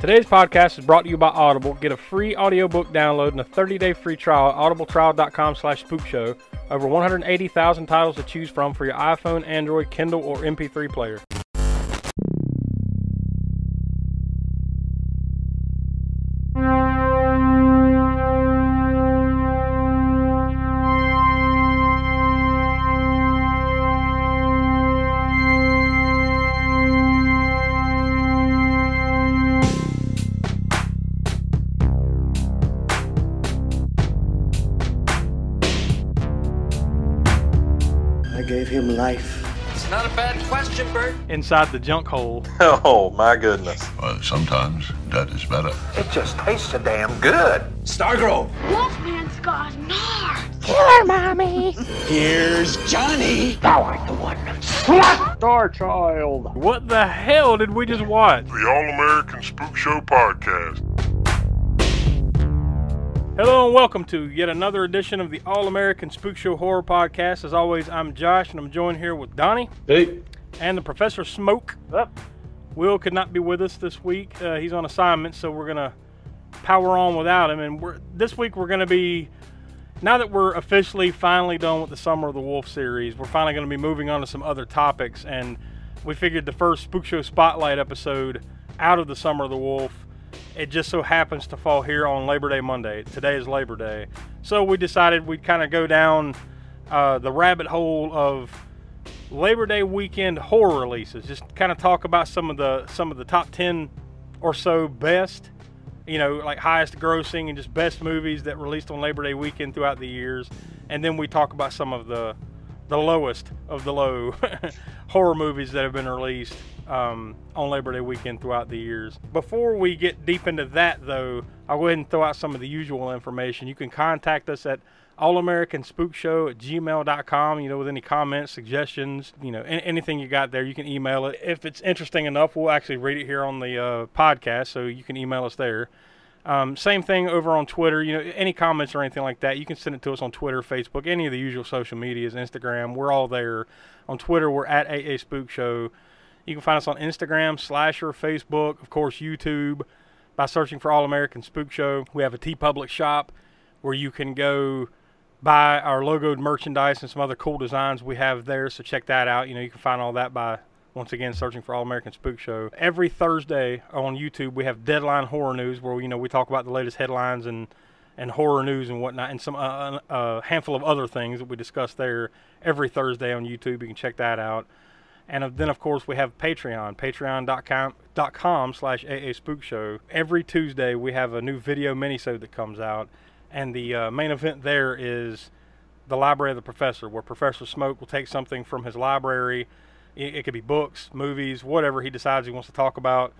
Today's podcast is brought to you by Audible. Get a free audiobook download and a 30-day free trial at audibletrial.com slash spookshow. Over 180,000 titles to choose from for your iPhone, Android, Kindle, or MP3 player. Inside the junk hole. Oh my goodness. Well, sometimes that is better. It just tastes so damn good. Stargrove. Wolfman's got nards. Here, mommy. Here's Johnny. Thou art the one. Slut. Star Child. What the hell did we just watch? The All American Spook Show podcast. Hello and welcome to yet another edition of the All American Spook Show Horror Podcast. As always, I'm Josh and I'm joined here with Donnie Hey. And the Professor Smoke. Will could not be with us this week. Uh, he's on assignment, so we're gonna power on without him. And we're this week we're gonna be now that we're officially finally done with the Summer of the Wolf series. We're finally gonna be moving on to some other topics, and we figured the first Spook Show Spotlight episode out of the Summer of the Wolf. It just so happens to fall here on Labor Day Monday. Today is Labor Day, so we decided we'd kind of go down uh, the rabbit hole of Labor Day weekend horror releases. Just kind of talk about some of the some of the top ten or so best, you know, like highest grossing and just best movies that released on Labor Day weekend throughout the years, and then we talk about some of the the lowest of the low horror movies that have been released um, on Labor Day weekend throughout the years. Before we get deep into that, though, I'll go ahead and throw out some of the usual information. You can contact us at allamericanspookshow at gmail.com, you know, with any comments, suggestions, you know, an- anything you got there, you can email it. If it's interesting enough, we'll actually read it here on the uh, podcast, so you can email us there. Um, same thing over on Twitter. You know, any comments or anything like that, you can send it to us on Twitter, Facebook, any of the usual social medias, Instagram. We're all there. On Twitter, we're at AA Spook Show. You can find us on Instagram, Slasher, Facebook, of course, YouTube, by searching for All American Spook Show. We have a TeePublic shop where you can go buy our logoed merchandise and some other cool designs we have there. So check that out. You know, you can find all that by once again searching for All American Spook Show. Every Thursday on YouTube, we have Deadline Horror News, where you know we talk about the latest headlines and and horror news and whatnot, and some uh, a handful of other things that we discuss there every Thursday on YouTube. You can check that out. And uh, then, of course, we have Patreon, patreon.com slash AA Spook Show. Every Tuesday, we have a new video minisode that comes out. And the uh, main event there is the Library of the Professor, where Professor Smoke will take something from his library. It, it could be books, movies, whatever he decides he wants to talk about.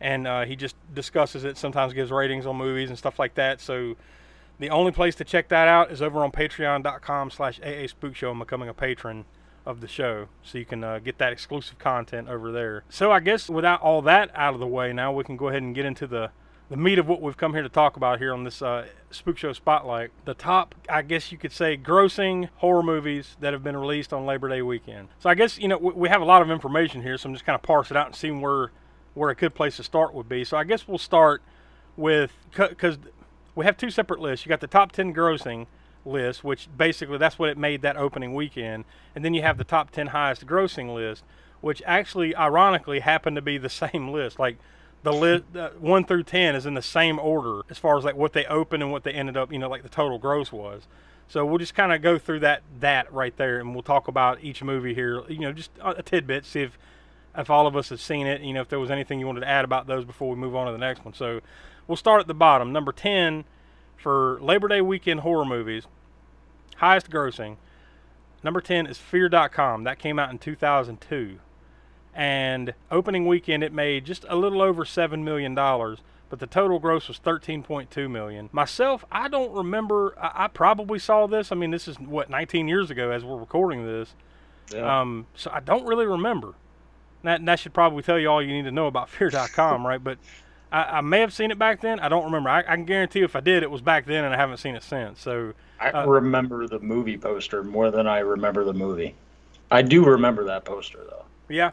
And uh, he just discusses it, sometimes gives ratings on movies and stuff like that. So the only place to check that out is over on patreon.com slash AA Spook Show and becoming a patron of the show. So you can uh, get that exclusive content over there. So I guess without all that out of the way now, we can go ahead and get into the, the meat of what we've come here to talk about here on this uh, Spook Show Spotlight. The top, I guess you could say, grossing horror movies that have been released on Labor Day weekend. So I guess, you know, we, we have a lot of information here, so I'm just kind of parse it out and seeing where, where a good place to start would be. So I guess we'll start with, because we have two separate lists. You got the top 10 grossing list, which basically that's what it made that opening weekend. And then you have the top 10 highest grossing list, which actually, ironically, happened to be the same list. Like the list uh, 1 through 10 is in the same order as far as like what they opened and what they ended up, you know, like the total gross was. So we'll just kind of go through that that right there, and we'll talk about each movie here. You know, just a tidbit, see if if all of us have seen it. You know, if there was anything you wanted to add about those before we move on to the next one. So we'll start at the bottom. Number 10 for Labor Day weekend horror movies, highest grossing. Number 10 is Fear.com. That came out in 2002. And opening weekend, it made just a little over $7 million, but the total gross was 13.2 million. Myself, I don't remember. I, I probably saw this. I mean, this is what 19 years ago as we're recording this. Yeah. Um, so I don't really remember. That, that should probably tell you all you need to know about Fear.com, right? But I, I may have seen it back then. I don't remember. I, I can guarantee if I did, it was back then, and I haven't seen it since. So I uh, remember the movie poster more than I remember the movie. I do remember that poster though. yeah,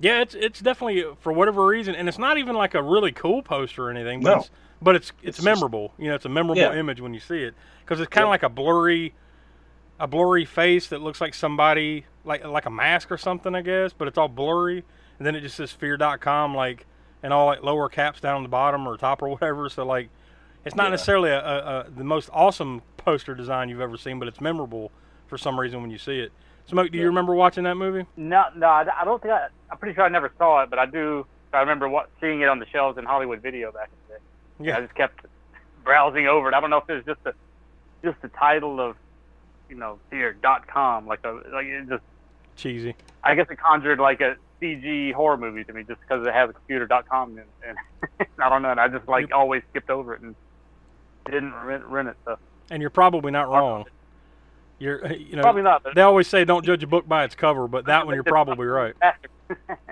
Yeah, it's it's definitely for whatever reason, and it's not even like a really cool poster or anything, but No. it's but it's it's, It's just- memorable. you know, it's a memorable Yeah. image when you see it because it's kind of Yeah. like a blurry, a blurry face that looks like somebody like like a mask or something, I guess, but it's all blurry, and then it just says fear.com like and all like lower caps down on the bottom or top or whatever. So like, it's not Yeah. necessarily a, a, a the most awesome poster design you've ever seen, but it's memorable for some reason when you see it. Smoke, do you Yeah. remember watching that movie? No, no, I don't think I. I'm pretty sure I never saw it, but I do. I remember what, seeing it on the shelves in Hollywood Video back in the day. Yeah. I just kept browsing over it. I don't know if it was just a just the title of, you know, fear dot com like a like it just. Cheesy. I guess it conjured like a CG horror movie to me just because it has a computer.com and, and I don't know. And I just like always skipped over it and didn't rent, rent it. So and you're probably not wrong. You're, you know, probably not. But they always say don't judge a book by its cover, but that one you're probably right.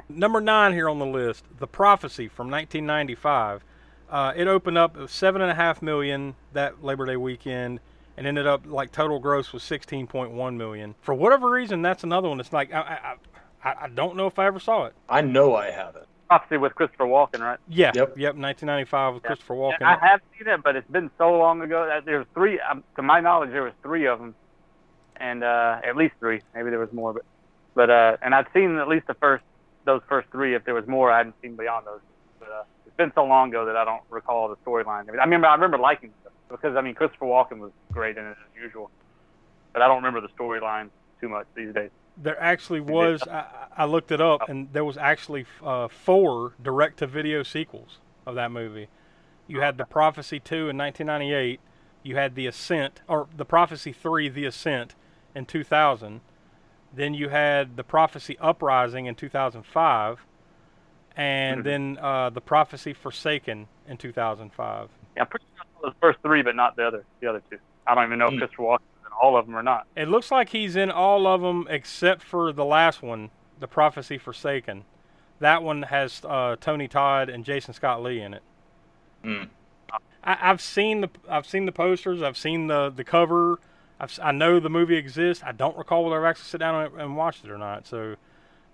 Number nine here on the list, The Prophecy from 1995. Uh, it opened up at seven and a half million that Labor Day weekend, and ended up like total gross was 16.1 million. For whatever reason, that's another one that's like I, I, I, I don't know if I ever saw it. I know I haven't. Prophecy with Christopher Walken, right? Yeah, Yep. yep, 1995 with Yeah. Christopher Walken. I have seen it, but it's been so long ago. that There's three, um, to my knowledge, there was three of them, and uh, at least three. Maybe there was more, but but uh, and I'd seen at least the first those first three. If there was more, I hadn't seen beyond those. But uh, it's been so long ago that I don't recall the storyline. I, mean, I remember I remember liking it because I mean Christopher Walken was great in it as usual, but I don't remember the storyline too much these days. There actually was. I, I looked it up, and there was actually uh, four direct-to-video sequels of that movie. You had the Prophecy Two in 1998. You had the Ascent, or the Prophecy Three, the Ascent, in 2000. Then you had the Prophecy Uprising in 2005, and Mhm. then uh, the Prophecy Forsaken in 2005. Yeah, I'm pretty sure I saw those first three, but not the other the other two. I don't even know if Hmm. Christopher Walken was in all of them or not. It looks like he's in all of them except for the last one, The Prophecy Forsaken. That one has uh, Tony Todd and Jason Scott Lee in it. Mm. I, I've seen the I've seen the posters. I've seen the the cover. I've, I know the movie exists. I don't recall whether I've actually sit down and, and watched it or not. So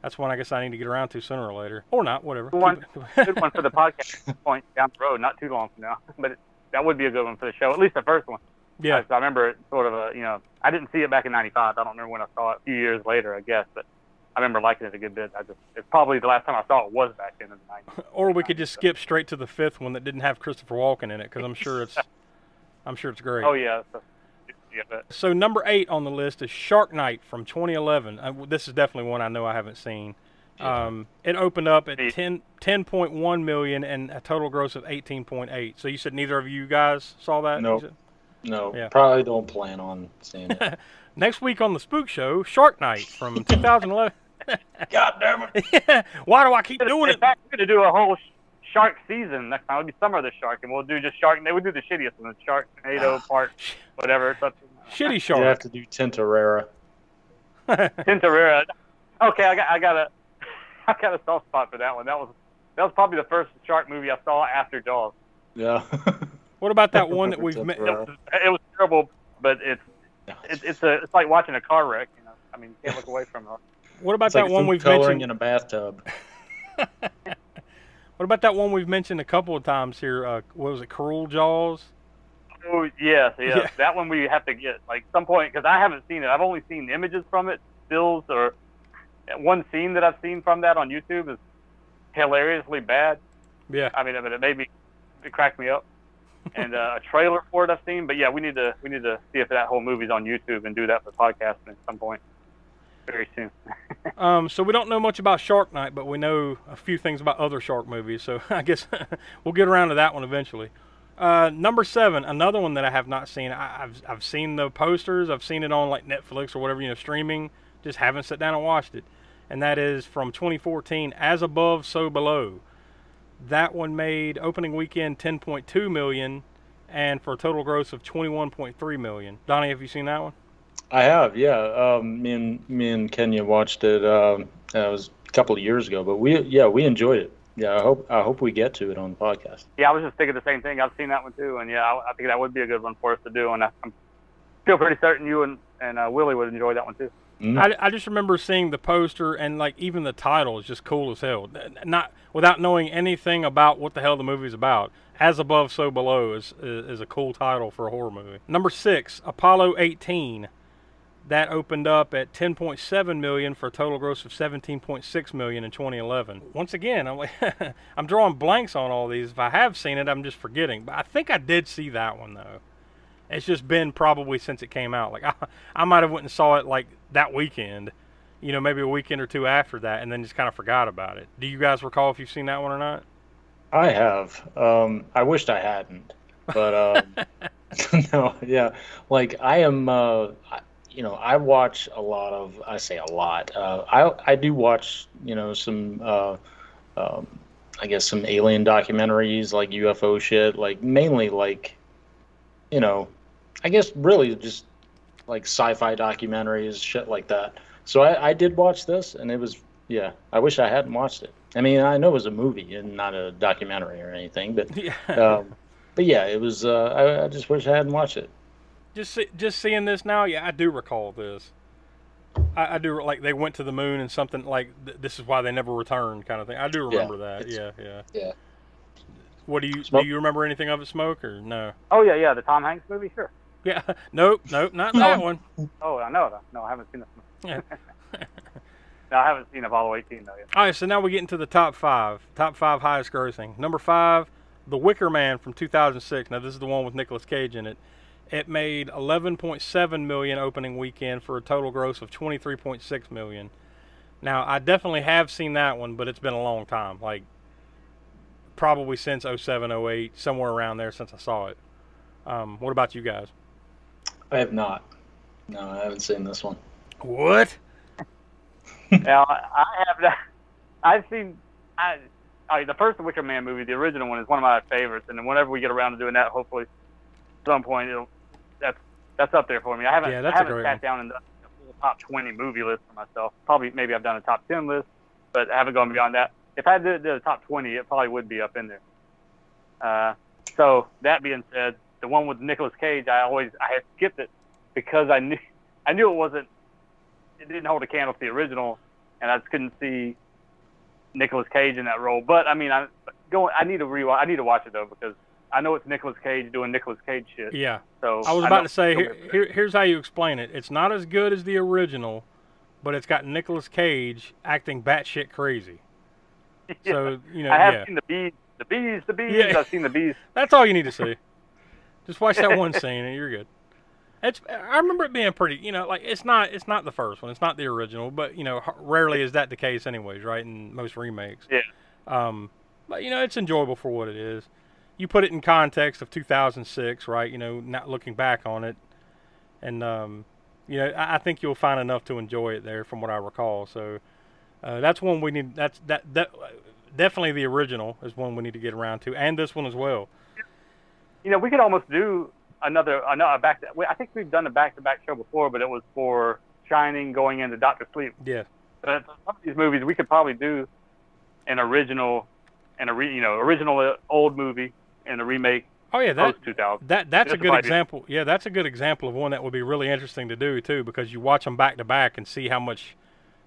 that's one I guess I need to get around to sooner or later, or not. Whatever. One- good one for the podcast point down the road, not too long from now. But it, that would be a good one for the show, at least the first one. yeah. I, I remember it sort of a, you know, I didn't see it back in '95. I don't remember when I saw it. A few years later, I guess, but I remember liking it a good bit. I just, it's probably the last time I saw it was back then in the '90s. Or we could just skip straight to the fifth one that didn't have Christopher Walken in it because I'm sure it's I'm sure it's great. Oh yeah, yeah, So number eight on the list is Shark Night from 2011. Uh, this is definitely one I know I haven't seen. Um, it opened up at Yeah. 10, 10.1 million and a total gross of 18.8. So you said neither of you guys saw that? You Nope. No, Yeah. probably don't plan on seeing it. Next week on the Spook Show, Shark Night from 2011. God damn it! Why do I keep doing it? fact, we're gonna do a whole sh- shark season next time. It'll be summer of the shark, and we'll do just shark. They would do the shittiest one, the shark tornado ah, part, whatever. It's up to Shitty You Shark. have to do Tintorera. Tintorera. Okay, I got, I got a, I got a soft spot for that one. That was, that was probably the first shark movie I saw after Jaws. Yeah. What about that one that we've Tintorera. met? Right. It was terrible, but it's, it's, it's a, it's like watching a car wreck. You know, I mean, you can't look away from it. What about It's like that one we've coloring mentioned? in a bathtub. What about that one we've mentioned a couple of times here? Uh, what was it? Cruel Jaws. Oh yes, yes. Yeah. That one we have to get like some point because I haven't seen it. I've only seen images from it, stills or one scene that I've seen from that on YouTube is hilariously bad. Yeah. I mean, I mean, it made me, it cracked me up. And uh, a trailer for it I've seen, but yeah, we need to we need to see if that whole movie's on YouTube and do that for podcasting at some point very soon. Um, so we don't know much about Shark Night, but we know a few things about other shark movies. So I guess we'll get around to that one eventually. Uh, number seven, another one that I have not seen. I, I've I've seen the posters. I've seen it on like Netflix or whatever you know streaming. Just haven't sat down and watched it. And that is from 2014, As Above, So Below. That one made opening weekend 10.2 million, and for a total gross of 21.3 million. Donnie, have you seen that one? I have, yeah. Um, me and me and Kenya watched it. Um, it was a couple of years ago, but we, yeah, we enjoyed it. Yeah, I hope I hope we get to it on the podcast. Yeah, I was just thinking the same thing. I've seen that one too, and yeah, I, I think that would be a good one for us to do. And I, I'm feel pretty certain you and and uh, Willie would enjoy that one too. Mm. I, I just remember seeing the poster and like even the title is just cool as hell. Not without knowing anything about what the hell the movie's about. As above, so below is is, is a cool title for a horror movie. Number six, Apollo 18. That opened up at 10.7 million for a total gross of 17.6 million in 2011. Once again, I'm like, I'm drawing blanks on all these. If I have seen it, I'm just forgetting. But I think I did see that one though. It's just been probably since it came out. Like I, I might have went and saw it like that weekend, you know, maybe a weekend or two after that, and then just kind of forgot about it. Do you guys recall if you've seen that one or not? I have. Um, I wished I hadn't, but um, no, yeah. Like I am. Uh, I, you know, I watch a lot of. I say a lot. Uh, I I do watch. You know, some. Uh, um, I guess some alien documentaries, like UFO shit. Like mainly like. You know, I guess really just like sci-fi documentaries, shit like that. So I, I did watch this, and it was yeah. I wish I hadn't watched it. I mean, I know it was a movie and not a documentary or anything, but Yeah. um, but yeah, it was. Uh, I, I just wish I hadn't watched it. Just see, just seeing this now, yeah, I do recall this. I, I do like they went to the moon and something like th- this is why they never returned, kind of thing. I do Yeah, remember that. Yeah, yeah. yeah. What do you Smoke? do? You remember anything of it, Smoke, or no? Oh yeah, yeah, the Tom Hanks movie, sure. Yeah, nope, nope, not that one. Oh, I know that. No, I haven't seen this one. Yeah. No, I haven't seen Apollo 18 though yet. All right, so now we get into the top five. Top five highest grossing. Number five, The Wicker Man from 2006. Now this is the one with Nicolas Cage in it. It made 11.7 million opening weekend for a total gross of 23.6 million. Now I definitely have seen that one, but it's been a long time. Like probably since 07, 08, somewhere around there since I saw it. Um, what about you guys? I have not. No, I haven't seen this one. What? now I I have not. I've seen. I, I the first Wicker Man movie, the original one, is one of my favorites, and then whenever we get around to doing that, hopefully, at some point, it'll that's up there for me. I haven't Yeah, I haven't sat one. down and done a full top 20 movie list for myself. Probably maybe I've done a top 10 list, but I haven't gone beyond that. If I did, a top 20, it probably would be up in there. Uh, so that being said, the one with Nicolas Cage, I always I had skipped it because I knew I knew it wasn't it didn't hold a candle to the original, and I just couldn't see Nicolas Cage in that role. But I mean, I going I need to rewatch. I need to watch it though because I know it's Nicolas Cage doing Nicolas Cage shit. Yeah. So I was about to say, here, here, here's how you explain it. It's not as good as the original, but it's got Nicolas Cage acting batshit crazy. Yeah. So you know, I have yeah, seen the bees, the bees, the bees. Yeah. I've seen the bees. that's all you need to see. Just watch that one scene and you're good. It's. I remember it being pretty. You know, like it's not. It's not the first one. It's not the original, but you know, rarely is that the case, anyways, right? In most remakes. Yeah. Um, but you know, it's enjoyable for what it is. You put it in context of 2006, right? You know, not looking back on it, and um, you know, I, I think you'll find enough to enjoy it there, from what I recall. So uh, that's one we need. That's that that definitely the original is one we need to get around to, and this one as well. You know, we could almost do another another back. I think we've done a back-to-back show before, but it was for Shining going into Doctor Sleep. Yeah. But some of these movies, we could probably do an original, and a re, you know original uh, old movie and a remake Oh yeah, that that that's a good example. Yeah, that's a good example of one that would be really interesting to do too, because you watch them back to back and see how much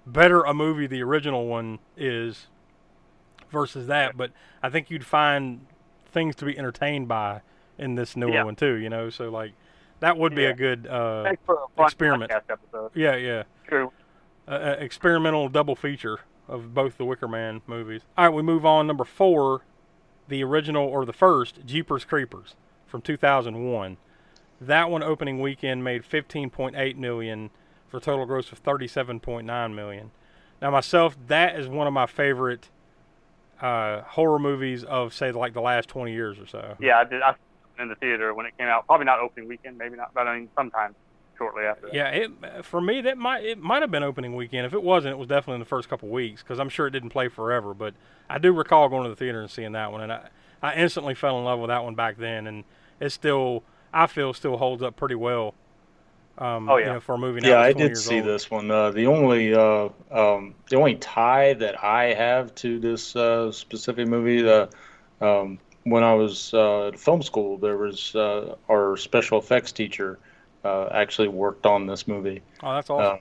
better a movie the original one is versus that. But I think you'd find things to be entertained by in this newer Yeah. one too. You know, so like that would be Yeah. a good uh, for a experiment. episode. yeah, yeah, uh, uh, experimental double feature of both the Wicker Man movies. All right, we move on. Number four, the original or the first Jeepers Creepers from 2001. That one opening weekend made 15.8 million for a total gross of 37.9 million. Now myself, that is one of my favorite uh, horror movies of say like the last 20 years or so. Yeah, I did. I in the theater when it came out. Probably not opening weekend, maybe not, but I mean sometime shortly after. That. Yeah, it for me that might it might have been opening weekend. If it wasn't, it was definitely in the first couple weeks because I'm sure it didn't play forever. But I do recall going to the theater and seeing that one, and I I instantly fell in love with that one back then, and it still I feel still holds up pretty well. Um, Oh, you yeah. know, for a movie Yeah, I did years see old. this one. Uh, the only uh, um, the only tie that I have to this uh, specific movie, uh, um, when I was uh, at film school, there was uh, our special effects teacher uh, actually worked on this movie. Oh, that's awesome. Uh,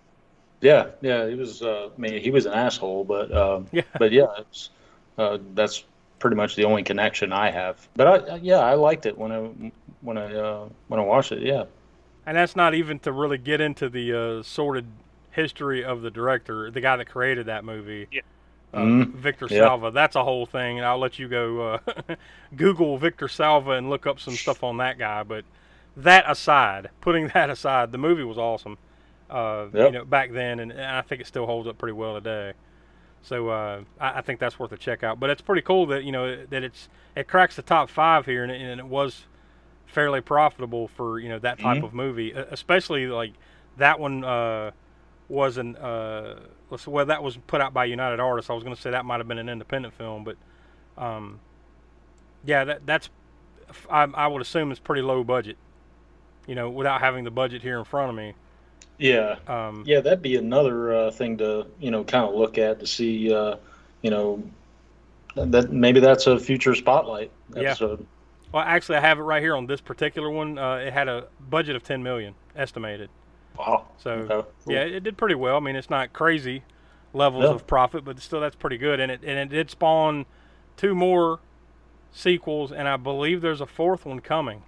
Yeah, yeah, he was. Uh, I mean, he was an asshole, but um, Yeah. but yeah, it's, uh, that's pretty much the only connection I have. But I, yeah, I liked it when I when I uh, when I watched it. Yeah, And that's not even to really get into the uh, sordid history of the director, the guy that created that movie. Yeah. Uh, Mhm. Victor Yeah. Salva. That's a whole thing, and I'll let you go uh, Google Victor Salva and look up some stuff on that guy. But that aside, putting that aside, the movie was awesome. Uh, You know, back then, and, and I think it still holds up pretty well today. So uh, I, I think that's worth a check out. But it's pretty cool that you know that it's it cracks the top five here, and it, and it was fairly profitable for you know that type Mhm. of movie, especially like that one uh, was an uh, well that was put out by United Artists. I was going to say that might have been an independent film, but um, yeah, that that's I, I would assume it's pretty low budget. You know, without having the budget here in front of me. yeah, Um, yeah. That'd be another uh, thing to you know kind of look at to see uh, you know that maybe that's a future spotlight Yeah. Well, actually, I have it right here on this particular one. Uh, it had a budget of 10 million estimated. Wow. So Okay, cool. yeah, it did pretty well. I mean, it's not crazy levels Yeah. of profit, but still that's pretty good. And it and it did spawn two more sequels, and I believe there's a fourth one coming.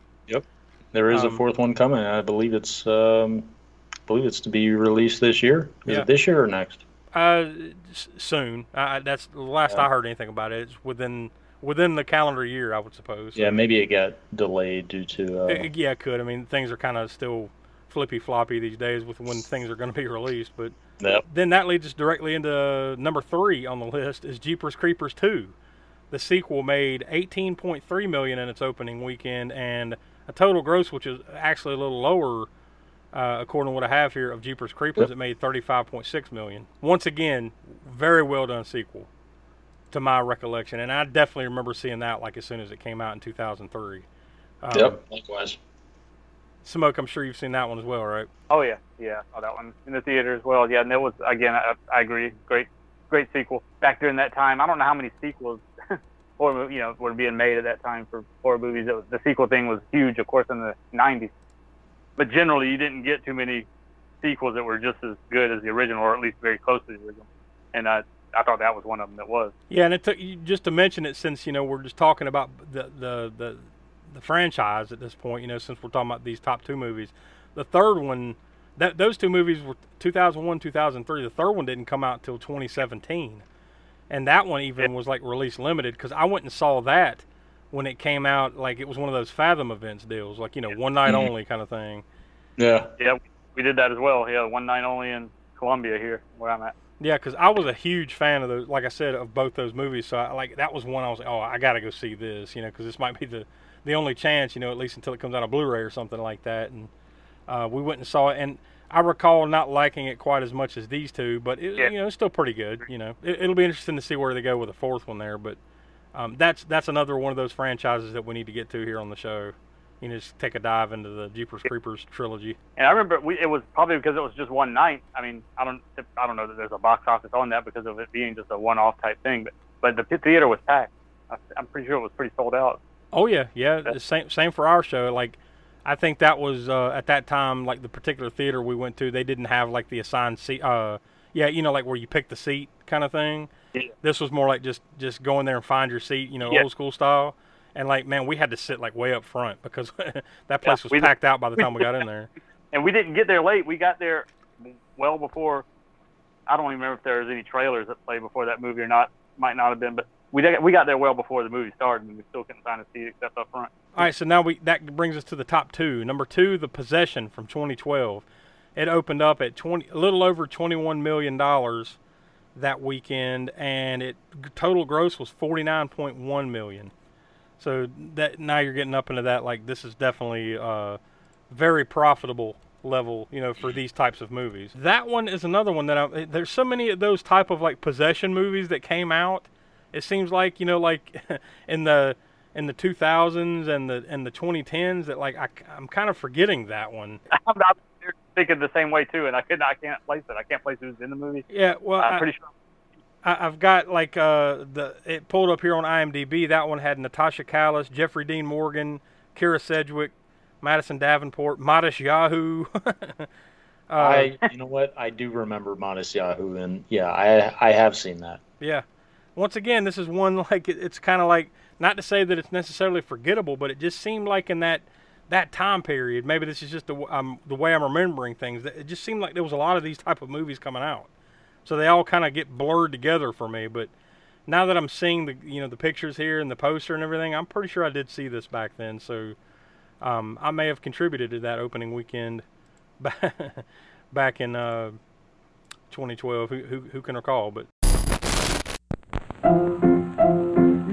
There is Um, a fourth one coming. I believe it's um, I believe it's to be released this year. Is Yeah. it this year or next? Uh, soon. I, that's the last Yeah. I heard anything about it. It's within within the calendar year, I would suppose. Yeah, maybe it got delayed due to. Uh, Uh, yeah, it could. I mean, things are kind of still flippy floppy these days with when things are going to be released, but. Yep. then that leads us directly into number three on the list is Jeepers Creepers 2. The sequel made 18.3 million in its opening weekend and a total gross, which is actually a little lower, uh, according to what I have here of Jeepers Creepers. Yep. It made 35.6 million. Once again, very well done sequel, to my recollection, and I definitely remember seeing that like as soon as it came out in 2003. Um, Yep. Likewise. Smoke, I'm sure you've seen that one as well, right? Oh yeah, yeah, I saw that one in the theater as well. Yeah, and that was again, I, I agree, great, great sequel. Back during that time, I don't know how many sequels, or you know, were being made at that time for horror movies. Was, the sequel thing was huge, of course, in the '90s. But generally, you didn't get too many sequels that were just as good as the original, or at least very close to the original. And I, I thought that was one of them that was. Yeah, and it took you just to mention it since you know we're just talking about the the the, the franchise at this point. You know, since we're talking about these top two movies, the third one, that those two movies were 2001, 2003. The third one didn't come out until 2017, and that one even was like release limited because I went and saw that when it came out. Like it was one of those Fathom events deals, like you know, one night Mhm. only kind of thing. Yeah. Yeah, we did that as well. Yeah, one night only in Columbia here, where I'm at. Yeah, because I was a huge fan of those, like I said, of both those movies. So I, like that was one I was, like, oh, I got to go see this, you know, because this might be the the only chance, you know, at least until it comes out on Blu-ray or something like that. And uh, we went and saw it, and I recall not liking it quite as much as these two, but it, Yeah. you know, it's still pretty good. You know, it, it'll be interesting to see where they go with the fourth one there. But um, that's that's another one of those franchises that we need to get to here on the show. You know, just take a dive into the Jeepers Creepers trilogy. And I remember we, it was probably because it was just one night. I mean, I don't, I don't know that there's a box office on that because of it being just a one-off type thing. But, but the theater was packed. I, I'm pretty sure it was pretty sold out. Oh yeah, yeah. the Same same for our show. Like, I think that was uh, at that time like the particular theater we went to. They didn't have like the assigned seat. Uh, yeah, you know, like where you pick the seat kind of thing. Yeah. This was more like just just go in there and find your seat. You know, Yeah. old school style. And like, man, we had to sit like way up front because that place was we- packed out by the time we got in there. And we didn't get there late. We got there well before. I don't even remember if there was any trailers that played before that movie or not. Might not have been, but we did, we got there well before the movie started, and we still couldn't find a seat except up front. All right, so now we that brings us to the top two. Number two, The Possession from 2012. It opened up at 20, a little over 21 million dollars that weekend, and it total gross was 49.1 million. So that now you're getting up into that like this is definitely uh, very profitable level, you know, for these types of movies. That one is another one that I, there's so many of those type of like possession movies that came out. It seems like you know, like in the in the 2000s and the and the 2010s that like I, am kind of forgetting that one. I'm not thinking the same way too, and I could I can't place it. I can't place who's in the movie. Yeah, well, I'm I- pretty sure. I, I've got like uh, the it pulled up here on IMDb. That one had Natasha Calis, Jeffrey Dean Morgan, Kyra Sedgwick, Madison Davenport, Matisyahu, Uh, I, you know what? I do remember Matisyahu, and yeah, I I have seen that. Yeah. Once again, this is one like it's kind of like not to say that it's necessarily forgettable, but it just seemed like in that that time period, maybe this is just the um, the way I'm remembering things. That it just seemed like there was a lot of these type of movies coming out, so they all kind of get blurred together for me. But now that I'm seeing the you know the pictures here and the poster and everything, I'm pretty sure I did see this back then. So um, I may have contributed to that opening weekend back in uh, 2012. Who, who who can recall? But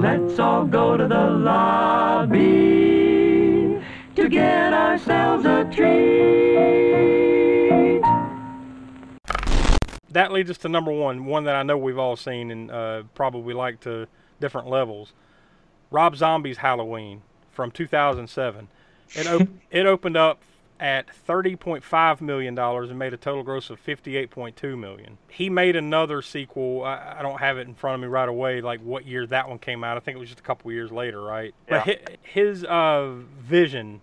Let's all go to the lobby to get ourselves a treat. that leads us to number one, one that I know we've all seen and uh, probably like to different levels. Rob Zombie's Halloween from 2007. It op- it opened up at 30.5 million dollars and made a total gross of 58.2 million. He made another sequel. I, I don't have it in front of me right away, like what year that one came out. I think it was just a couple years later, right? Yeah. hi- his uh, vision.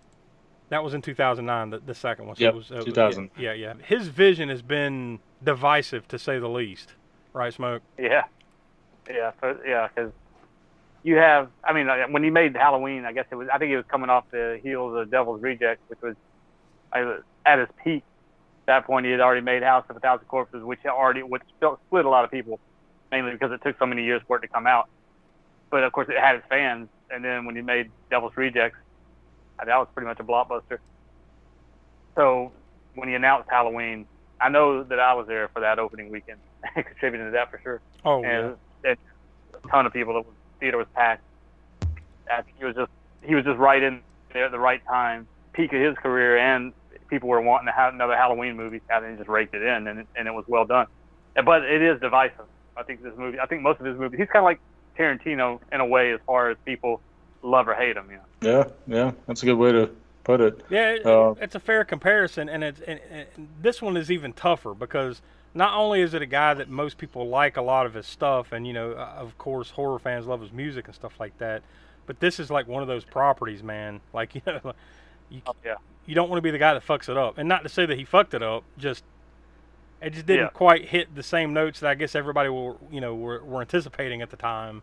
That was in 2009, the, the second one. So Yep, it was, uh, 2000. Yeah, yeah. His vision has been divisive, to say the least. Right, Smoke? Yeah, yeah, yeah. Because you have, I mean, when he made Halloween, I guess it was. I think it was coming off the heels of Devil's Reject, which was at his peak. At that point, he had already made House of a Thousand Corpses, which already which split a lot of people, mainly because it took so many years for it to come out. But of course, it had its fans. And then when he made Devil's Rejects, uh, that was pretty much a blockbuster. So when he announced Halloween, I know that I was there for that opening weekend, contributing to that for sure Oh, yeah. and, and a ton of people. The theater was packed. I think he was just he was just right in there at the right time, peak of his career, and people were wanting to have another Halloween movie, and he just raked it in, and it, and it was well done. But it is divisive. I think this movie. I think most of his movies. He's kind of like Tarantino in a way, as far as people love or hate him. You know. Yeah, yeah, that's a good way to put it. Yeah, it, Uh, it's a fair comparison, and it's and, and this one is even tougher because not only is it a guy that most people like a lot of his stuff, and you know, uh, of course, horror fans love his music and stuff like that, but this is like one of those properties, man. Like you know, you Oh, yeah. you don't want to be the guy that fucks it up, and not to say that he fucked it up, just it just didn't Yeah. quite hit the same notes that I guess everybody were you know were, were anticipating at the time.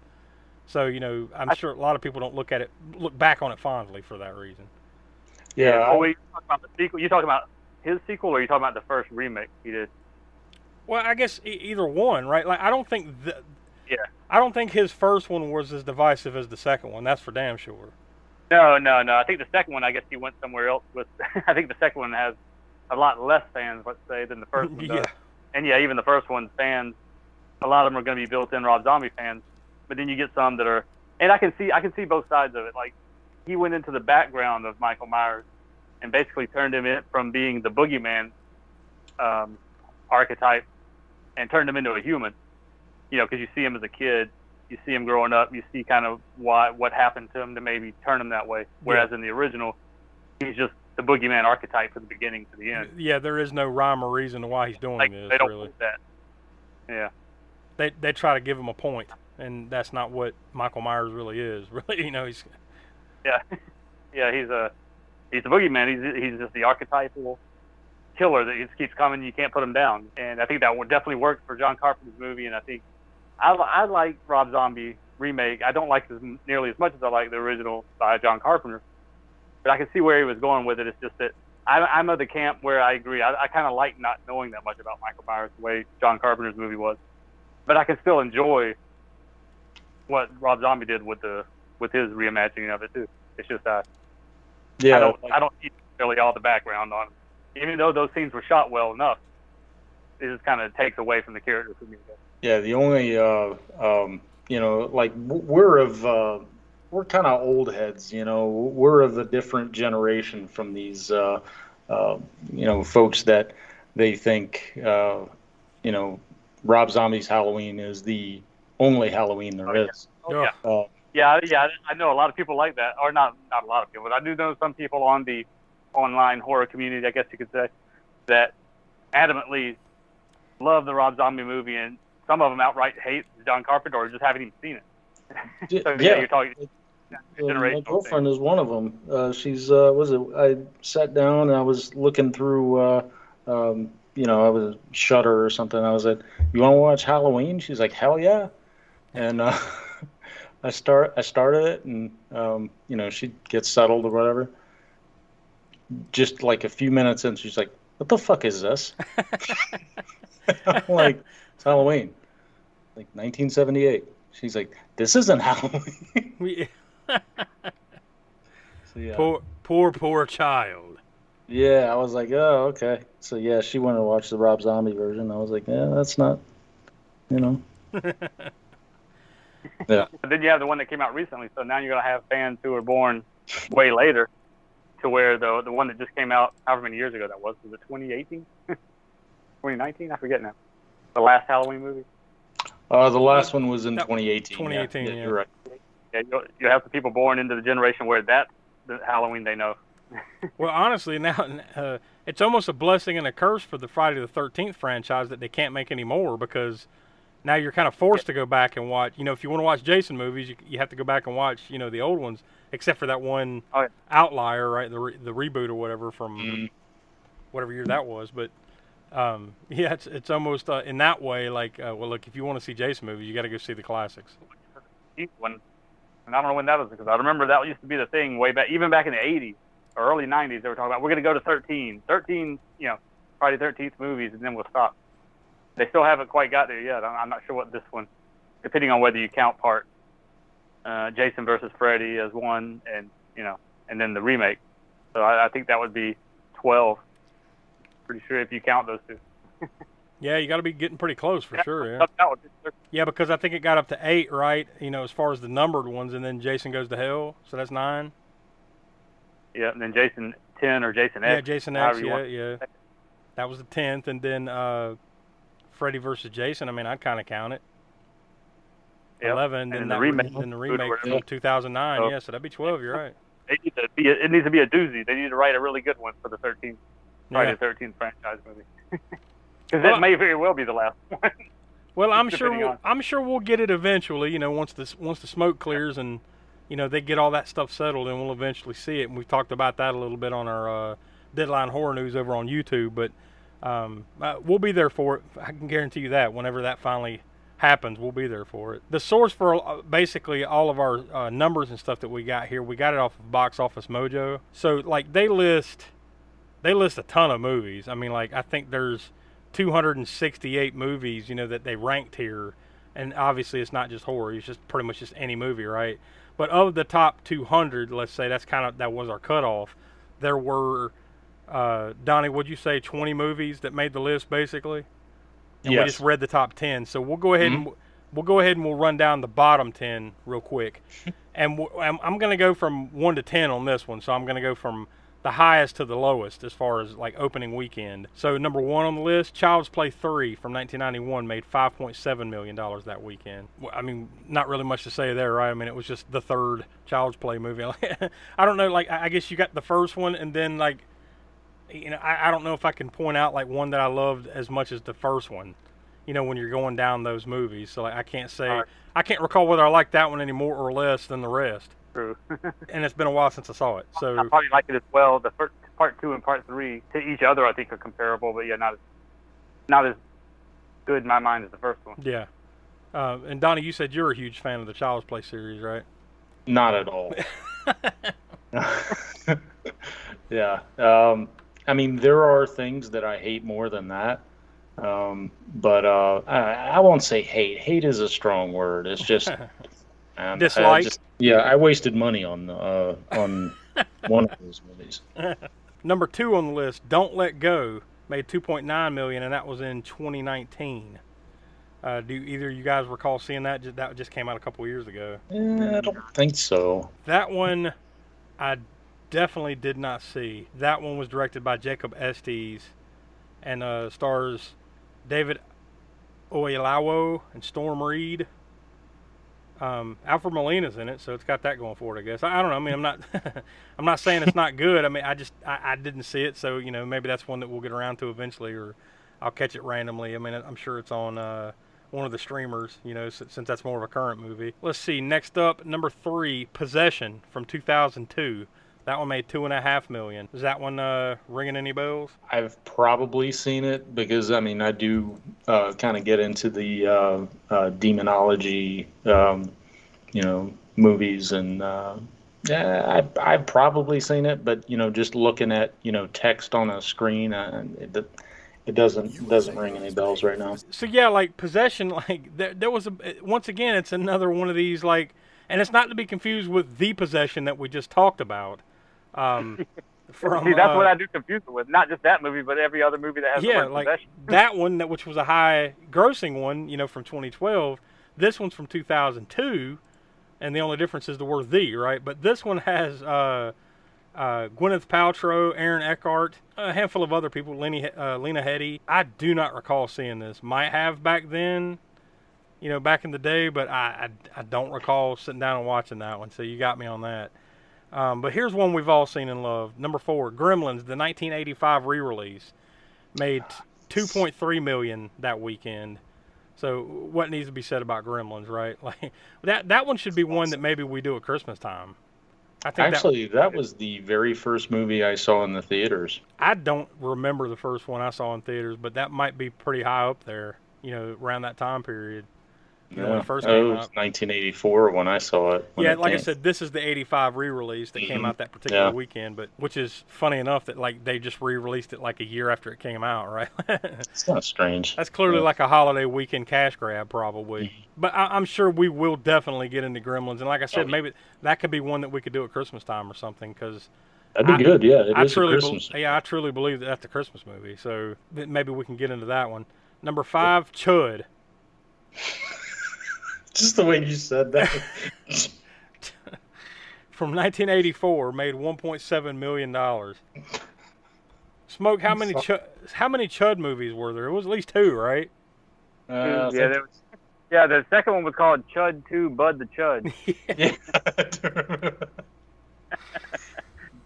So you know, I'm sure a lot of people don't look at it, look back on it fondly for that reason. Yeah, Oh, wait, you talking about the sequel? You talking about his sequel, or you talking about the first remake he did? Well, I guess e- either one, right? Like I don't think the, Yeah. I don't think his first one was as divisive as the second one. That's for damn sure. No, no, no. I think the second one, I guess he went somewhere else with. I think the second one has a lot less fans, let's say, than the first one does. yeah, And yeah, even the first one's fans, a lot of them are going to be built-in Rob Zombie fans. But then you get some that are, and I can see, I can see both sides of it. Like he went into the background of Michael Myers and basically turned him in from being the boogeyman um, archetype and turned him into a human. You know, because you see him as a kid, you see him growing up, you see kind of why what happened to him to maybe turn him that way. Whereas in the original, he's just the boogeyman archetype from the beginning to the end. yeah. There is no rhyme or reason to why he's doing Like this. they don't really, that. Yeah. they they try to give him a point, and that's not what Michael Myers really is. Really, you know, he's Yeah, yeah, he's a he's the boogeyman. He's he's just the archetypal killer that just keeps coming. You can't put him down. And I think that would definitely work for John Carpenter's movie. And I think I I like Rob Zombie remake. I don't like this nearly as much as I like the original by John Carpenter. But I can see where he was going with it. It's just that I, I'm of the camp where I agree. I, I kind of like not knowing that much about Michael Myers the way John Carpenter's movie was, but I can still enjoy what Rob Zombie did with the with his reimagining of it too. It's just uh, yeah. I don't I don't need really all the background on it. Even though those scenes were shot well enough, it just kind of takes away from the character for me. Yeah, the only uh, um, you know, like we're of uh, we're kind of old heads, you know. We're of a different generation from these uh, uh, you know folks that they think, uh, you know, Rob Zombie's Halloween is the only Halloween there is. Oh, yeah. Uh, Yeah, yeah, I know a lot of people like that, or not not a lot of people, but I do know some people on the online horror community, I guess you could say, that adamantly love the Rob Zombie movie, and some of them outright hate John Carpenter or just haven't even seen it. So, yeah, yeah, you're talking Uh, my generational girlfriend is one of them. Uh, she's uh, was it? I sat down and I was looking through, uh, um, you know, I was Shutter or something. I was like, "You want to watch Halloween?" She's like, "Hell yeah!" And uh, I start, I started it, and um, you know, she gets settled or whatever. Just like a few minutes in, she's like, "What the fuck is this?" I'm like, "It's Halloween, like 1978." She's like, "This isn't Halloween." We- So, yeah. Poor, poor, poor child. Yeah, I was like, oh, okay. So yeah, she wanted to watch the Rob Zombie version. I was like, yeah, that's not, you know. yeah. But then you have the one that came out recently, so now you're gonna have fans who were born way later, to where the the one that just came out, however many years ago that was, was it 2018, 2019? I forget now. The last Halloween movie. Uh, the last one was in That- 2018. 2018, Yeah, yeah. you're right. Yeah, you you have the people born into the generation where that's the Halloween they know. Well, honestly, now uh, it's almost a blessing and a curse for the Friday the Thirteenth franchise that they can't make any more because now you're kind of forced to go back and watch. You know, if you want to watch Jason movies, you, you have to go back and watch. You know, the old ones, except for that one Oh, yeah. outlier, right? The re- the reboot or whatever from Mm. whatever year that was. But um, yeah, it's it's almost uh, in that way like, uh, well, look, if you want to see Jason movies, you got to go see the classics. When, and I don't know when that was because I remember that used to be the thing way back, even back in the 80s or early 90s. They were talking about we're going to go to 13, 13, you know, Friday 13th movies, and then we'll stop. They still haven't quite got there yet. I'm I'm not sure what this one, depending on whether you count part uh, Jason versus Freddy as one, and you know, and then the remake. So I, I think that would be 12. Pretty sure if you count those two. Yeah, you got to be getting pretty close for sure. Yeah. Would be- Yeah, because I think it got up to eight, right? You know, as far as the numbered ones, and then Jason goes to hell, so that's nine. Yeah, and then Jason 10 or Jason X. yeah, Jason X. Yeah, yeah. That was the tenth, and then uh, Freddy versus Jason. I mean, I'd kind of count it. Yep. Eleven, And then the remake then the remake from 2009. Oh. Yeah, so that'd be 12. You're right. They need to be. A, it needs to be a doozy. They need to write a really good one for the 13th Friday Yeah. the 13th franchise movie. Because Well, it may very well be the last one. Well, I'm sure we'll, on- I'm sure we'll get it eventually. You know, once the once the smoke clears and you know they get all that stuff settled, and we'll eventually see it. And we've talked about that a little bit on our uh, Deadline Horror News over on YouTube. But um, uh, we'll be there for it. I can guarantee you that. Whenever that finally happens, we'll be there for it. The source for uh, basically all of our uh, numbers and stuff that we got here, we got it off of Box Office Mojo. So like they list they list a ton of movies. I mean, like I think there's 268 movies, you know, that they ranked here, and obviously it's not just horror; it's just pretty much just any movie, right? But of the top 200, let's say that's kind of that was our cutoff. There were, uh, Donnie, would you say 20 movies that made the list, basically? And we just read the top 10. So we'll go ahead and we'll go ahead and we'll run down the bottom 10 real quick. and I'm, I'm going to go from 1 to 10 on this one. So I'm going to go from the highest to the lowest as far as like opening weekend. So number 1 on the list, Child's Play 3 from 1991 made 5.7 million dollars that weekend. Well, I mean, not really much to say there, right? I mean, it was just the third Child's Play movie. I don't know like I guess you got the first one and then like you know, I, I don't know if I can point out like one that I loved as much as the first one. You know, when you're going down those movies, so like I can't say Alright. I can't recall whether I like that one any more or less than the rest. True. And it's been a while since I saw it. So I So probably like it as well. The first part two and part three to each other, I think, are comparable, but yeah, not as not as good in my mind as the first one. yeah. Uh, and Donnie, you said you're a huge fan of the Child's Play series, right? Not at all. yeah. Um, I mean, there are things that I hate more than that. Um, but uh, I, I won't say hate. Hate is a strong word. It's just um, I Dislike? just- yeah, I wasted money on uh, on one of those movies. Number two on the list, Don't Let Go, made 2.9 million, and that was in 2019. Uh, do either of you guys recall seeing that? Ju- That just came out a couple years ago. Eh, I don't think so. That one, I definitely did not see. That one was directed by Jacob Estes, and uh, stars David Oyelowo and Storm Reed. Um, Alfred Molina's in it, so it's got that going for it, I guess. I, I don't know. I mean, I'm not, I'm not saying it's not good. I mean, I just, I, I didn't see it, so you know, maybe that's one that we'll get around to eventually, or I'll catch it randomly. I mean, I'm sure it's on uh, one of the streamers, you know, since, since that's more of a current movie. Let's see. Next up, number three, Possession from 2002. That one made two and a half million. Is that one uh, ringing any bells? I've probably seen it because I mean I do uh, kind of get into the uh, uh, demonology, um, you know, movies and uh, yeah, I've, I've probably seen it, but you know, just looking at you know text on a screen, uh, it, it doesn't doesn't ring any bells right now. So yeah, like possession, like there, there was a once again, it's another one of these like, and it's not to be confused with the possession that we just talked about. Um, from, See, that's uh, what I do confuse it with. Not just that movie, but every other movie that has yeah, like that one that which was a high grossing one, you know, from 2012. This one's from 2002, and the only difference is the word "the," right? But this one has uh, uh, Gwyneth Paltrow, Aaron Eckhart, a handful of other people, Lenny, uh, Lena Headey. I do not recall seeing this. Might have back then, you know, back in the day, but I, I, I don't recall sitting down and watching that one. So you got me on that. Um, but here's one we've all seen and loved. Number four, Gremlins, the 1985 re-release, made 2.3 million that weekend. So what needs to be said about Gremlins, right? Like that that one should be one that maybe we do at Christmas time. I think that, Actually, that was the very first movie I saw in the theaters. I don't remember the first one I saw in theaters, but that might be pretty high up there. You know, around that time period. You know, when it first Oh, came it was 1984 when I saw it. Yeah, it like I said, this is the '85 re-release that came Mhm. out that particular Yeah. weekend. But which is funny enough that like they just re-released it like a year after it came out, right? it's not strange. That's clearly Yeah. like a holiday weekend cash grab, probably. But I, I'm sure we will definitely get into Gremlins, and like I said, Oh, maybe that could be one that we could do at Christmas time or something. Because That'd be I- good. Yeah, it I is a truly, Christmas. bel yeah, I truly believe that that's a Christmas movie. So maybe we can get into that one. Number five, Chud. Just the way you said that. from 1984 made 1.7 million dollars. Smoke, how many Chud, how many Chud movies were there? It was at least two, right? Uh, yeah, there was, yeah. The second one was called Chud Two, Bud the Chud. yeah. I do remember.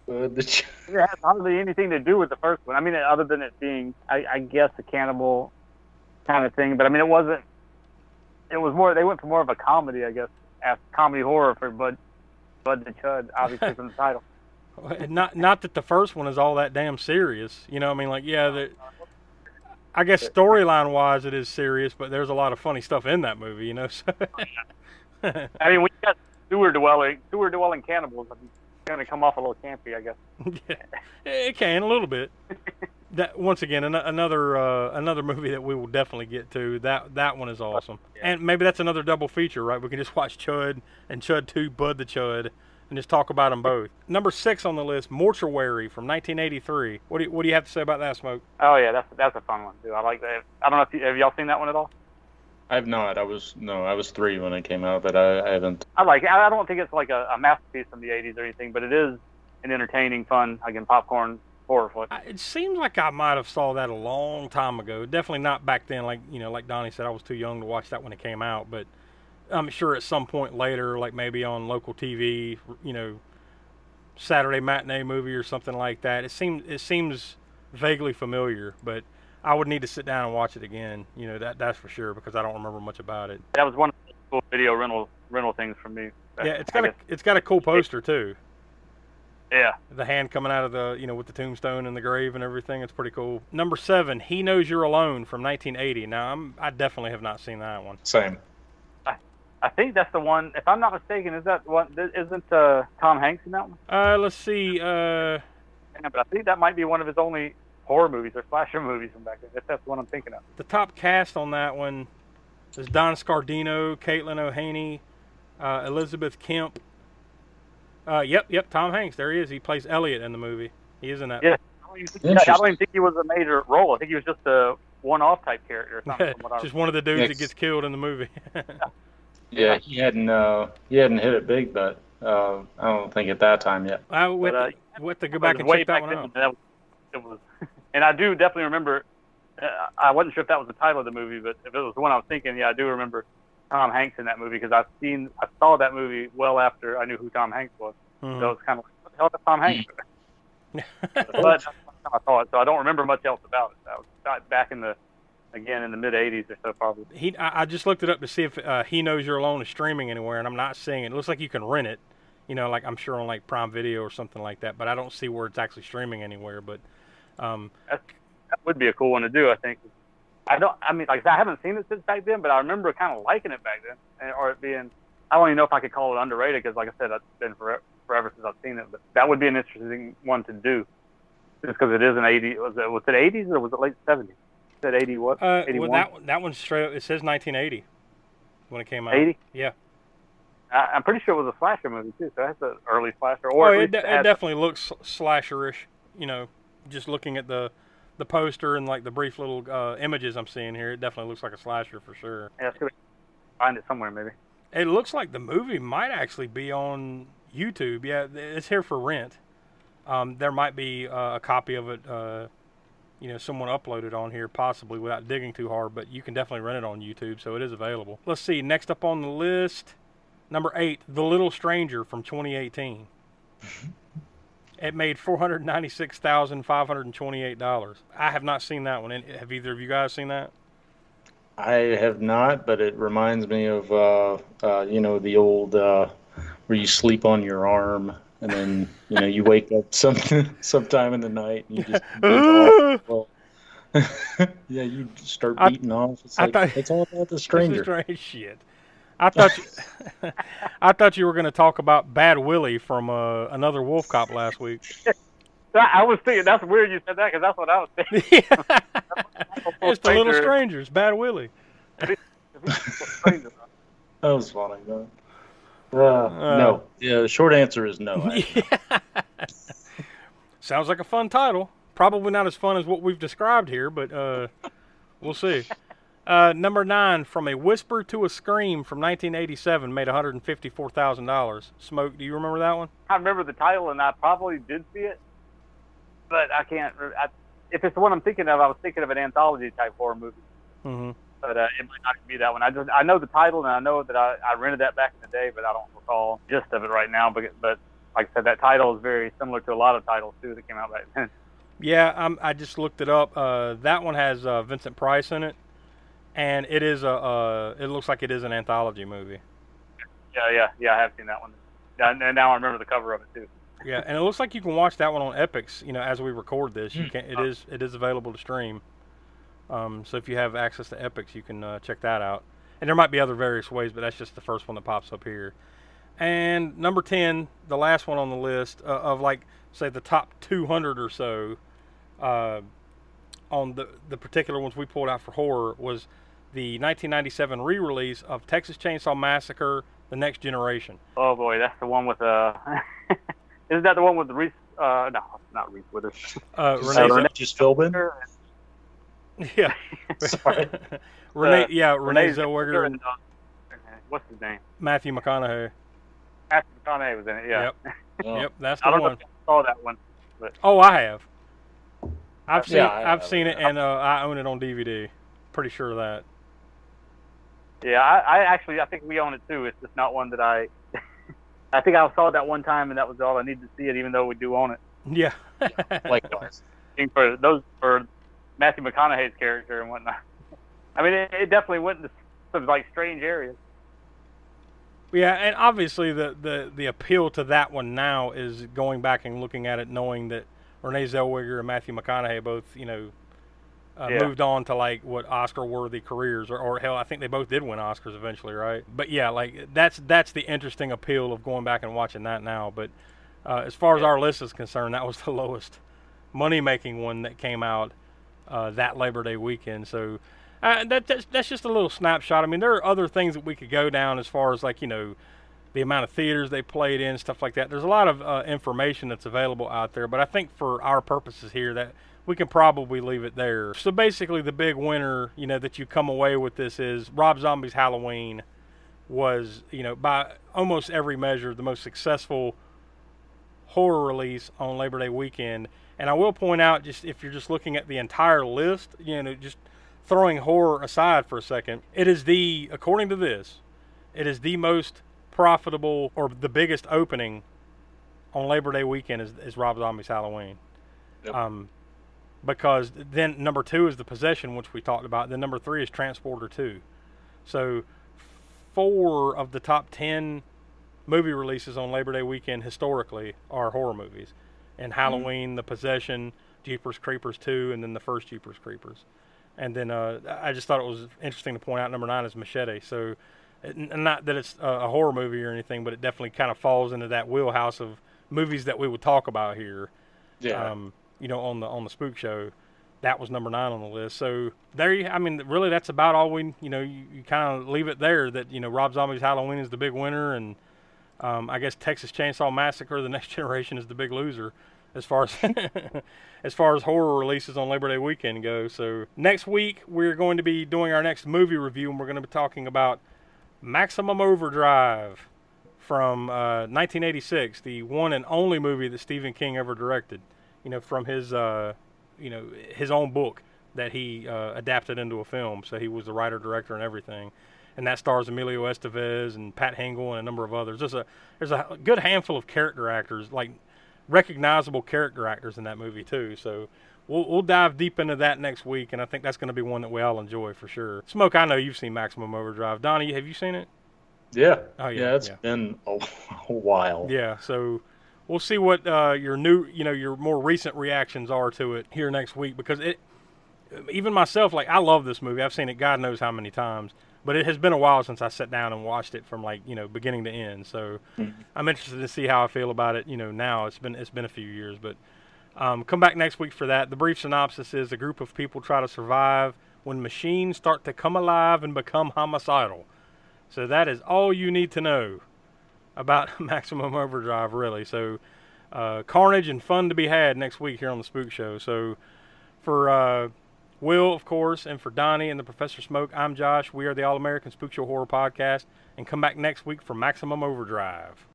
Uh, the ch- It has hardly anything to do with the first one. I mean, other than it being, I, I guess, a cannibal kind of thing. But I mean, it wasn't. It was more. They went for more of a comedy, I guess, as comedy horror for Bud, Bud the Chud, obviously from the title. Not not that the first one is all that damn serious. You know, what I mean, like yeah, the, I guess storyline wise it is serious, but there's a lot of funny stuff in that movie. You know, so I mean, when you got sewer dwelling, sewer dwelling cannibals, I mean, it's gonna come off a little campy, I guess. yeah, it can a little bit. That once again an- another uh, another movie that we will definitely get to. That that one is awesome, and maybe that's another double feature, right? We can just watch Chud and Chud Two, Bud the Chud, and just talk about them both. Number six on the list, Mortuary from 1983. What do you, what do you have to say about that, Smoke? Oh yeah, that's that's a fun one too. I like that. I don't know if you, have y'all seen that one at all. I have not. I was no. I was three when it came out, but I, I haven't. I like it. I I don't think it's like a, a masterpiece from the '80s or anything, but it is an entertaining, fun, again, popcorn horror flick. I- It seems like I might have saw that a long time ago. Definitely not back then. Like you know, like Donnie said, I was too young to watch that when it came out. But I'm sure at some point later, like maybe on local TV, you know, Saturday matinee movie or something like that. It seems it seems vaguely familiar, but I would need to sit down and watch it again. You know, that that's for sure because I don't remember much about it. That was one of the cool video rental rental things for me. Yeah, it's I got a guess- it's got a cool poster too. Yeah. the hand coming out of the you know with the tombstone and the grave and everything it's pretty cool number seven he knows you're alone from 1980 now i'm i definitely have not seen that one Same. I think that's the one. If I'm not mistaken, is that one? Isn't uh, Tom Hanks in that one? uh let's see uh Yeah, but I think that might be one of his only horror movies or slasher movies from back then. If that's the one I'm thinking of. the top cast on that one is don scardino caitlin o'heaney uh, elizabeth kemp uh yep yep tom hanks there he is he plays elliot in the movie he is in that Yeah. I don't even think- I don't even think he was a major role. I think he was just a one-off type character or something. From what I just one of the dudes that gets killed in the movie Yeah, he hadn't. Uh, he hadn't hit it big, but uh, I don't think at that time yet. I would But, uh, have to go back and way check that back one then, out That was, it was, and I do definitely remember uh, I wasn't sure if that was the title of the movie, but if it was the one I was thinking, yeah, I do remember Tom Hanks in that movie because I've seen, I saw that movie well after I knew who Tom Hanks was. Mhm. So it's kind of like, what the hell is Tom Hanks? but I saw it, so I don't remember much else about it. That was back- back in the, again in the mid '80s or so, probably. He, I, I just looked it up to see if uh, he knows you're alone is streaming anywhere, and I'm not seeing it. It looks like you can rent it, you know, like I'm sure on like Prime Video or something like that. But I don't see where it's actually streaming anywhere. But um, That's, that would be a cool one to do, I think. I don't. I mean, like I haven't seen it since back then, but I remember kind of liking it back then, and, or it being. I don't even know if I could call it underrated because, like I said, it's been forever, forever since I've seen it. But that would be an interesting one to do, just because it is an 80. Was it was it 80s or was it late 70s? Said 80 what? uh, 81. well, that one- that one's straight. It says 1980 when it came out. 80. Yeah. I, I'm pretty sure it was a slasher movie too, so that's an early slasher. Or oh, it, de- it definitely looks slasherish. You know, just looking at the the poster and like the brief little uh, images I'm seeing here, it definitely looks like a slasher for sure. Yeah, see if I can find it somewhere maybe. It looks like the movie might actually be on YouTube. Yeah, it's here for rent. Um, there might be uh, a copy of it. Uh, you know, someone uploaded on here possibly without digging too hard, but you can definitely rent it on YouTube, so it is available. Let's see. Next up on the list, number eight, The Little Stranger from 2018. it made four hundred ninety-six thousand five hundred twenty-eight dollars. I have not seen that one. Have either of you guys seen that? I have not, but it reminds me of uh, uh, you know the old uh, where you sleep on your arm and then you know you wake up some sometime in the night and you just. Well, yeah, you start I- beating off. It's I thought- it's all about the stranger. strange shit. I thought you, I thought you were going to talk about Bad Willie from uh, another Wolf Cop last week. I I was thinking that's weird you said that because that's what I was thinking. it's the Little Stranger. Strangers, Bad Willie. That was funny, though. Uh, no, yeah. The short answer is no. actually. Sounds like a fun title. Probably not as fun as what we've described here, but uh, we'll see. Uh, number nine, from a whisper to a scream from 1987, made $154,000. Smoke, do you remember that one? I remember the title, and I probably did see it, but I can't. I, if it's the one I'm thinking of, I was thinking of an anthology type horror movie, Mm-hmm. but uh, it might not be that one. I just I know the title, and I know that I, I rented that back in the day, but I don't recall the gist of it right now. But but like I said, that title is very similar to a lot of titles too that came out back then. Yeah, I'm, I just looked it up. Uh, that one has uh, Vincent Price in it, and it is a. Uh, it looks like it is an anthology movie. Yeah, yeah, yeah. I have seen that one, Yeah, and now I remember the cover of it too. Yeah, and it looks like you can watch that one on Epix. You know, as we record this, you can. It is it is available to stream. Um, so if you have access to Epix, you can uh, check that out. And there might be other various ways, but that's just the first one that pops up here. And number ten, the last one on the list uh, of like say the top 200 or so uh, on the the particular ones we pulled out for horror was the 1997 re-release of Texas Chainsaw Massacre: The Next Generation. Oh boy, that's the one with uh. Isn't that the one with the Reese? Uh, no, not Reese Witherspoon. Uh, Just, Renee, Renee- just Philbin. yeah, Sorry. Renee, Uh, yeah, Renee Renee Zellweger and and, uh, what's his name? Matthew McConaughey. Matthew McConaughey was in it. Yeah. Yep, yep, that's I the don't know if you saw that one. But. Oh, I have. I've seen, Yeah, I I've have. seen it, and uh, I own it on DVD. Pretty sure of that. Yeah, I, I actually I think we own it too. It's just not one that I. I think I saw it that one time, and that was all I needed to see it. Even though we do own it, Yeah. Likewise. For those for Matthew McConaughey's character and whatnot. I mean, it, it definitely went into some like strange areas. Yeah, and obviously the, the, the appeal to that one now is going back and looking at it, knowing that Renee Zellweger and Matthew McConaughey both, you know, uh, Yeah. moved on to like what Oscar-worthy careers, or, or hell, I think they both did win Oscars eventually, right? But yeah, like that's that's the interesting appeal of going back and watching that now. But uh, as far as our list is concerned, that was the lowest money-making one that came out uh, that Labor Day weekend. So uh, that, that's that's just a little snapshot. I mean, there are other things that we could go down as far as like you know the amount of theaters they played in, stuff like that. There's a lot of uh, information that's available out there, but I think for our purposes here that we can probably leave it there. So basically, the big winner, you know, that you come away with this is Rob Zombie's Halloween was, you know, by almost every measure, the most successful horror release on Labor Day weekend. And I will point out, just if you're just looking at the entire list, you know, just throwing horror aside for a second, it is the, according to this, it is the most profitable or the biggest opening on Labor Day weekend is, is Rob Zombie's Halloween. Yep. Um, because then number two is the possession, which we talked about. Then number three is Transporter Two. So four of the top ten movie releases on Labor Day weekend historically are horror movies, and Halloween, The Possession, Jeepers Creepers Two, and then the first Jeepers Creepers. And then uh, I just thought it was interesting to point out number nine is Machete. So not that it's a, horror movie or anything, but it definitely kind of falls into that wheelhouse of movies that we would talk about here Yeah. um, you know, on the on the Spook Show. That was number nine on the list. So there, you, I mean, really, that's about all we, you know, you, you kind of leave it there. That you know, Rob Zombie's Halloween is the big winner, and um, I guess Texas Chainsaw Massacre: The Next Generation is the big loser, as far as as far as horror releases on Labor Day weekend go. So next week we're going to be doing our next movie review, and we're going to be talking about Maximum Overdrive from uh, 1986, the one and only movie that Stephen King ever directed. You know, from his uh, you know his own book that he uh, adapted into a film. So he was the writer, director, and everything. And that stars Emilio Estevez and Pat Hingle and a number of others. There's a there's a good handful of character actors, like recognizable character actors in that movie too. So we'll we'll dive deep into that next week, and I think that's going to be one that we all enjoy for sure. Smoke, I know you've seen Maximum Overdrive. Donnie, have you seen it? yeah. Oh, yeah, it's yeah. been a, a while. Yeah, so we'll see what uh, your new, you know, your more recent reactions are to it here next week because it, even myself, like I love this movie. I've seen it God knows how many times, but it has been a while since I sat down and watched it from like you know beginning to end. So I'm interested to see how I feel about it. You know, now it's been it's been a few years, but um, come back next week for that. The brief synopsis is a group of people try to survive when machines start to come alive and become homicidal. So that is all you need to know about Maximum Overdrive, really. So, uh, carnage and fun to be had next week here on the Spook Show. So, for uh, Will, of course, and for Donnie and the Professor Smoke, I'm Josh. We are the All American Spook Show Horror Podcast, and come back next week for Maximum Overdrive.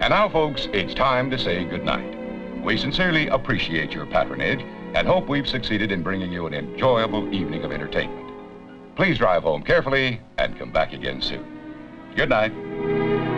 And now, folks, it's time to say goodnight. We sincerely appreciate your patronage and hope we've succeeded in bringing you an enjoyable evening of entertainment. Please drive home carefully and come back again soon. Good night.